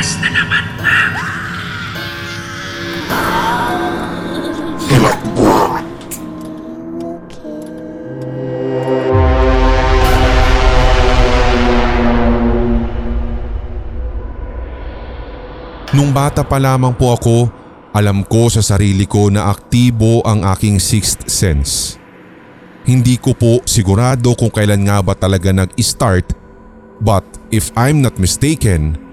Bukas na naman na. Nung bata pa lamang po ako, alam ko sa sarili ko na aktibo ang aking sixth sense. Hindi ko po sigurado kung kailan nga ba talaga nag-start but if I'm not mistaken,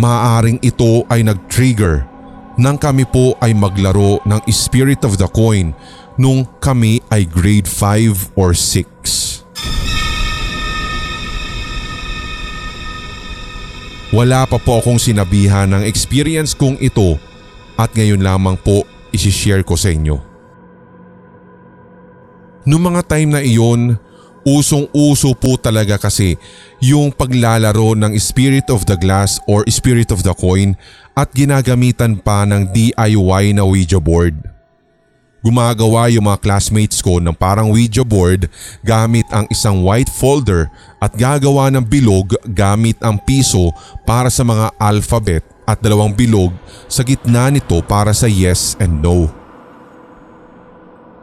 maaaring ito ay nag-trigger nang kami po ay maglaro ng Spirit of the Coin nung kami ay grade 5 or 6. Wala pa po akong sinabihan ng experience kong ito at ngayon lamang po isishare ko sa inyo. Noong mga time na iyon, usong-uso po talaga kasi yung paglalaro ng Spirit of the Glass or Spirit of the Coin at ginagamitan pa ng DIY na Ouija board. Gumagawa yung mga classmates ko ng parang Ouija board gamit ang isang white folder at gagawa ng bilog gamit ang piso para sa mga alphabet at dalawang bilog sa gitna nito para sa yes and no.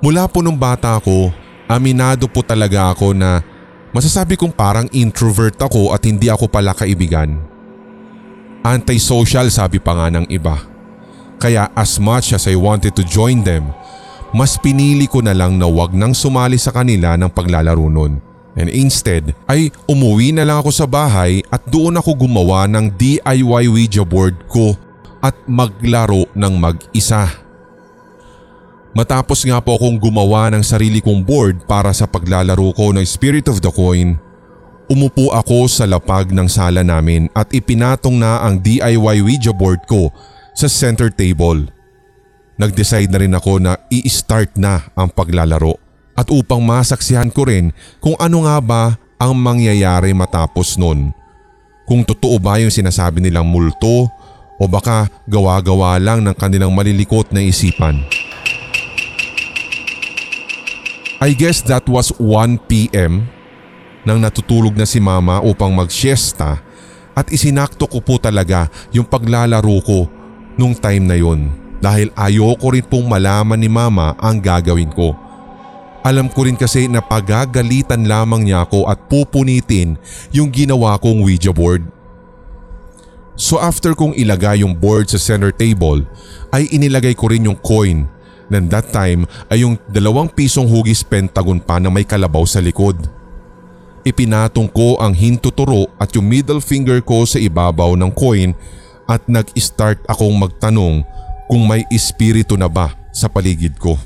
Mula po nung bata ako, aminado po talaga ako na masasabi kong parang introvert ako at hindi ako pala kaibigan. Antisocial sabi pa nga ng iba. Kaya as much as I wanted to join them, mas pinili ko na lang na wag nang sumali sa kanila ng paglalaro nun. And instead ay umuwi na lang ako sa bahay at doon ako gumawa ng DIY Ouija board ko at maglaro ng mag-isa. Matapos nga po akong gumawa ng sarili kong board para sa paglalaro ko ng Spirit of the Coin, umupo ako sa lapag ng sala namin at ipinatong na ang DIY Ouija board ko sa center table. Nag-decide na rin ako na i-start na ang paglalaro at upang masaksihan ko rin kung ano nga ba ang mangyayari matapos nun. Kung totoo ba yung sinasabi nilang multo o baka gawa-gawa lang ng kanilang malilikot na isipan. I guess that was 1pm nang natutulog na si mama upang mag-siesta at isinakto ko po talaga yung paglalaro ko nung time na yon dahil ayoko rin pong malaman ni mama ang gagawin ko. Alam ko rin kasi na pagagalitan lamang niya ako at pupunitin yung ginawa kong Ouija board. So after kong ilagay yung board sa center table ay inilagay ko rin yung coin na that time ay yung dalawang pisong hugis pentagon pa na may kalabaw sa likod. Ipinatong ko ang hintuturo at yung middle finger ko sa ibabaw ng coin at nag-start akong magtanong kung may espiritu na ba sa paligid ko.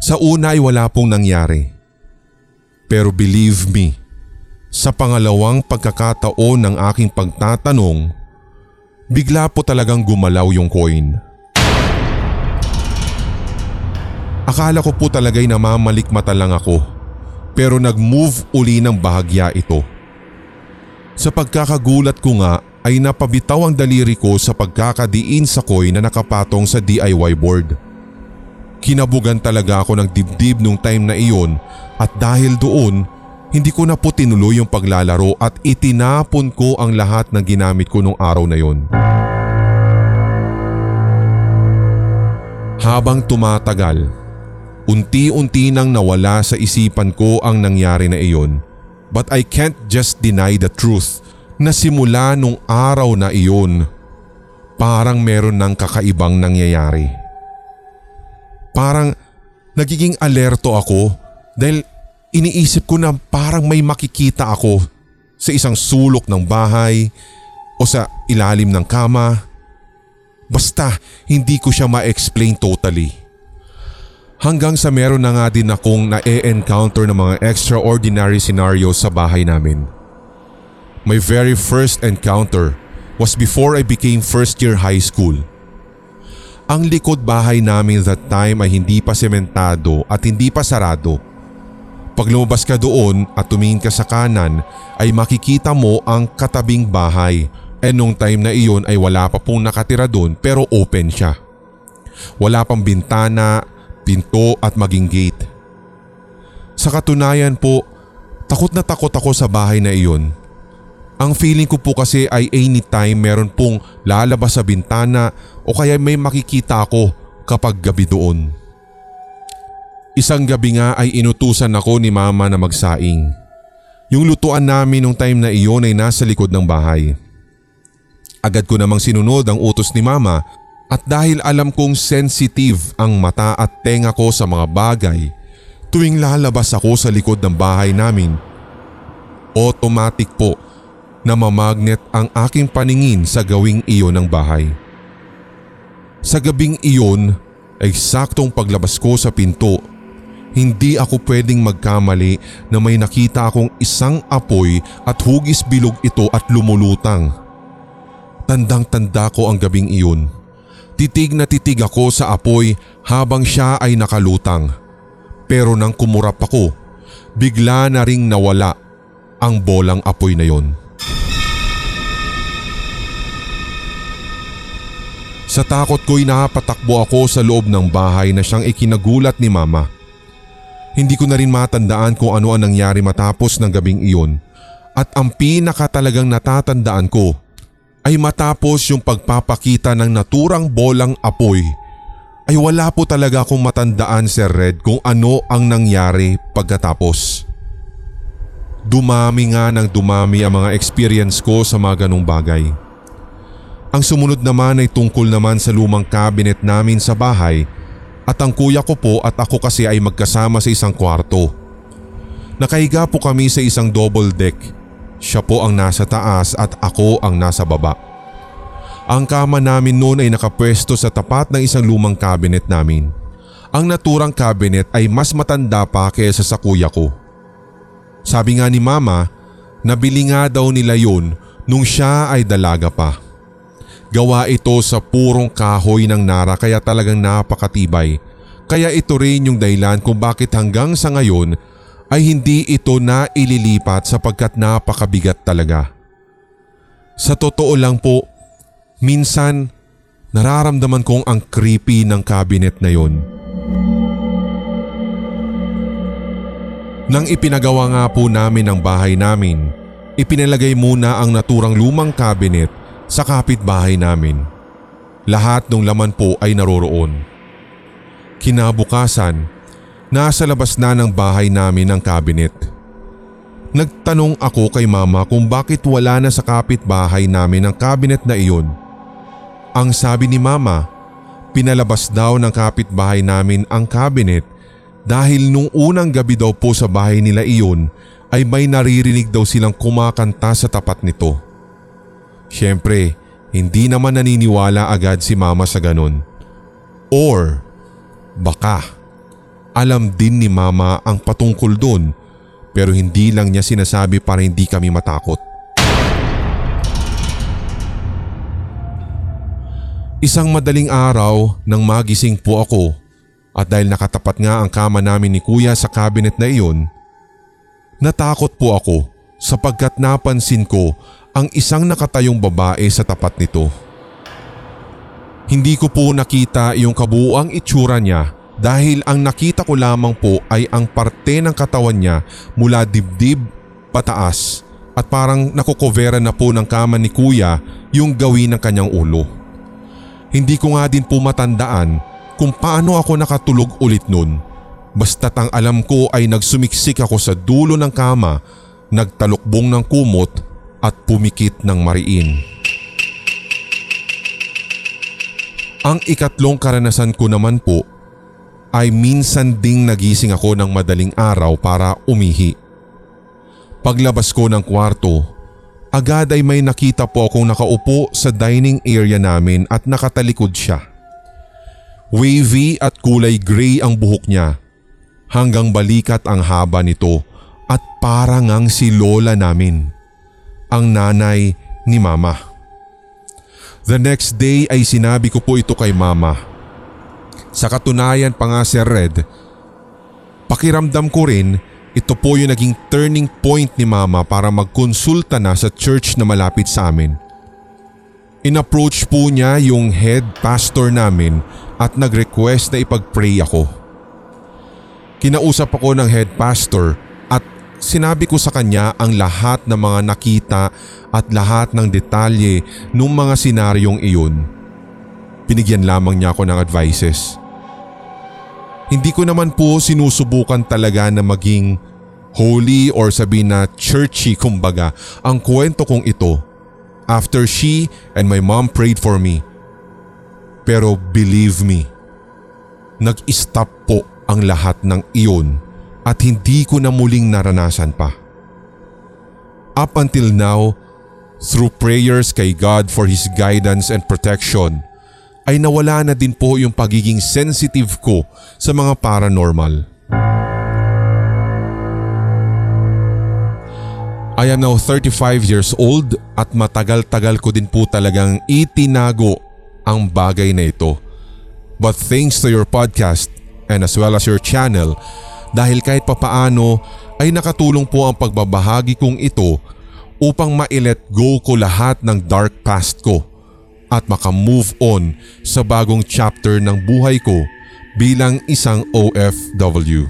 Sa una ay wala pong nangyari. Pero believe me, sa pangalawang pagkakataon ng aking pagtatanong, bigla po talagang gumalaw yung coin. Akala ko po talaga'y namamalikmata lang ako pero nag-move uli ng bahagya ito. Sa pagkakagulat ko nga ay napabitaw ang daliri ko sa pagkakadiin sa coin na nakapatong sa DIY board. Kinabugan talaga ako ng dibdib nung time na iyon at dahil doon, hindi ko na po tinuloy yung paglalaro at itinapon ko ang lahat ng ginamit ko nung araw na yon. Habang tumatagal, unti-unti nang nawala sa isipan ko ang nangyari na iyon. But I can't just deny the truth na simula nung araw na iyon, parang meron ng kakaibang nangyayari. Parang nagiging alerto ako dahil iniisip ko na parang may makikita ako sa isang sulok ng bahay o sa ilalim ng kama. Basta hindi ko siya ma-explain totally. Hanggang sa meron na nga din akong na-e-encounter ng mga extraordinary scenarios sa bahay namin. My very first encounter was before I became first year high school. Ang likod bahay namin that time ay hindi pa sementado at hindi pa sarado. Pag lumabas ka doon at tumingin ka sa kanan ay makikita mo ang katabing bahay and nung time na iyon ay wala pa pong nakatira doon pero open siya. Wala pang bintana, pinto at maging gate. Sa katunayan po, takot na takot ako sa bahay na iyon Ang feeling ko po kasi ay anytime meron pong lalabas sa bintana o kaya may makikita ako kapag gabi doon. Isang gabi nga ay inutusan ako ni mama na magsaing. Yung lutuan namin nung time na iyon ay nasa likod ng bahay. Agad ko namang sinunod ang utos ni mama at dahil alam kong sensitive ang mata at tenga ko sa mga bagay, tuwing lalabas ako sa likod ng bahay namin, automatic po na mamagnet ang aking paningin sa gawing iyon ng bahay. Sa gabing iyon ay saktong paglabas ko sa pinto, hindi ako pwedeng magkamali na may nakita akong isang apoy at hugis bilog ito at lumulutang. Tandang tanda ko ang gabing iyon. Titig na titig ako sa apoy habang siya ay nakalutang. Pero nang kumurap ako, bigla na ring nawala ang bolang apoy na yon. Sa takot ko'y napatakbo ako sa loob ng bahay na siyang ikinagulat ni mama. Hindi ko na rin matandaan kung ano ang nangyari matapos ng gabing iyon at ang pinaka talagang natatandaan ko ay matapos yung pagpapakita ng naturang bolang apoy ay wala po talaga akong matandaan Sir Red kung ano ang nangyari pagkatapos. Dumami nga ng dumami ang mga experience ko sa mga ganong bagay. Ang sumunod naman ay tungkol naman sa lumang cabinet namin sa bahay at ang kuya ko po at ako kasi ay magkasama sa isang kwarto. Nakahiga po kami sa isang double deck siya po ang nasa taas at ako ang nasa baba. Ang kama namin noon ay nakapwesto sa tapat ng isang lumang cabinet namin. Ang naturang cabinet ay mas matanda pa kaysa sa kuya ko. Sabi nga ni mama, nabili nga daw nila yun nung siya ay dalaga pa. Gawa ito sa purong kahoy ng nara kaya talagang napakatibay. Kaya ito rin yung dahilan kung bakit hanggang sa ngayon ay hindi ito na ililipat sapagkat napakabigat talaga. Sa totoo lang po, minsan nararamdaman kong ang creepy ng cabinet na yon. Nang ipinagawa nga po namin ang bahay namin, ipinalagay muna ang naturang lumang cabinet sa kapitbahay namin. Lahat ng laman po ay naroroon. Kinabukasan, Nasa labas na ng bahay namin ang cabinet. Nagtanong ako kay mama kung bakit wala na sa kapitbahay namin ang cabinet na iyon. Ang sabi ni mama, pinalabas daw ng kapitbahay namin ang cabinet dahil nung unang gabi daw po sa bahay nila iyon ay may naririnig daw silang kumakanta sa tapat nito. Siyempre, hindi naman naniniwala agad si mama sa ganun. Or baka alam din ni mama ang patungkol doon pero hindi lang niya sinasabi para hindi kami matakot. Isang madaling araw nang magising po ako at dahil nakatapat nga ang kama namin ni kuya sa cabinet na iyon, natakot po ako sapagkat napansin ko ang isang nakatayong babae sa tapat nito. Hindi ko po nakita yung kabuuang itsura niya dahil ang nakita ko lamang po ay ang parte ng katawan niya mula dibdib pataas at parang nakukovera na po ng kama ni kuya yung gawin ng kanyang ulo. Hindi ko nga din po matandaan kung paano ako nakatulog ulit nun. Basta't ang alam ko ay nagsumiksik ako sa dulo ng kama, nagtalukbong ng kumot at pumikit ng mariin. Ang ikatlong karanasan ko naman po ay minsan ding nagising ako ng madaling araw para umihi. Paglabas ko ng kwarto, agad ay may nakita po akong nakaupo sa dining area namin at nakatalikod siya. Wavy at kulay gray ang buhok niya. Hanggang balikat ang haba nito at parang ang si lola namin. Ang nanay ni mama. The next day ay sinabi ko po ito kay mama sa katunayan pa nga Sir Red, pakiramdam ko rin ito po yung naging turning point ni mama para magkonsulta na sa church na malapit sa amin. In-approach po niya yung head pastor namin at nag-request na ipag-pray ako. Kinausap ako ng head pastor at sinabi ko sa kanya ang lahat ng mga nakita at lahat ng detalye ng mga senaryong iyon. Binigyan lamang niya ako ng advices. Hindi ko naman po sinusubukan talaga na maging holy or sabi na churchy kumbaga ang kwento kong ito after she and my mom prayed for me. Pero believe me, nag-stop po ang lahat ng iyon at hindi ko na muling naranasan pa. Up until now, through prayers kay God for His guidance and protection, ay nawala na din po yung pagiging sensitive ko sa mga paranormal. I am now 35 years old at matagal-tagal ko din po talagang itinago ang bagay na ito. But thanks to your podcast and as well as your channel dahil kahit papaano ay nakatulong po ang pagbabahagi kong ito upang ma-let go ko lahat ng dark past ko at makamove on sa bagong chapter ng buhay ko bilang isang OFW.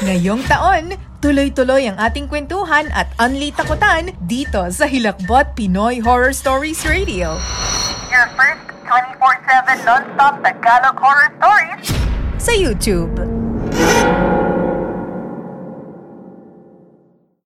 Ngayong taon, tuloy-tuloy ang ating kwentuhan at unli takutan dito sa Hilakbot Pinoy Horror Stories Radio. Your first 24-7 non-stop Tagalog horror stories Sa YouTube.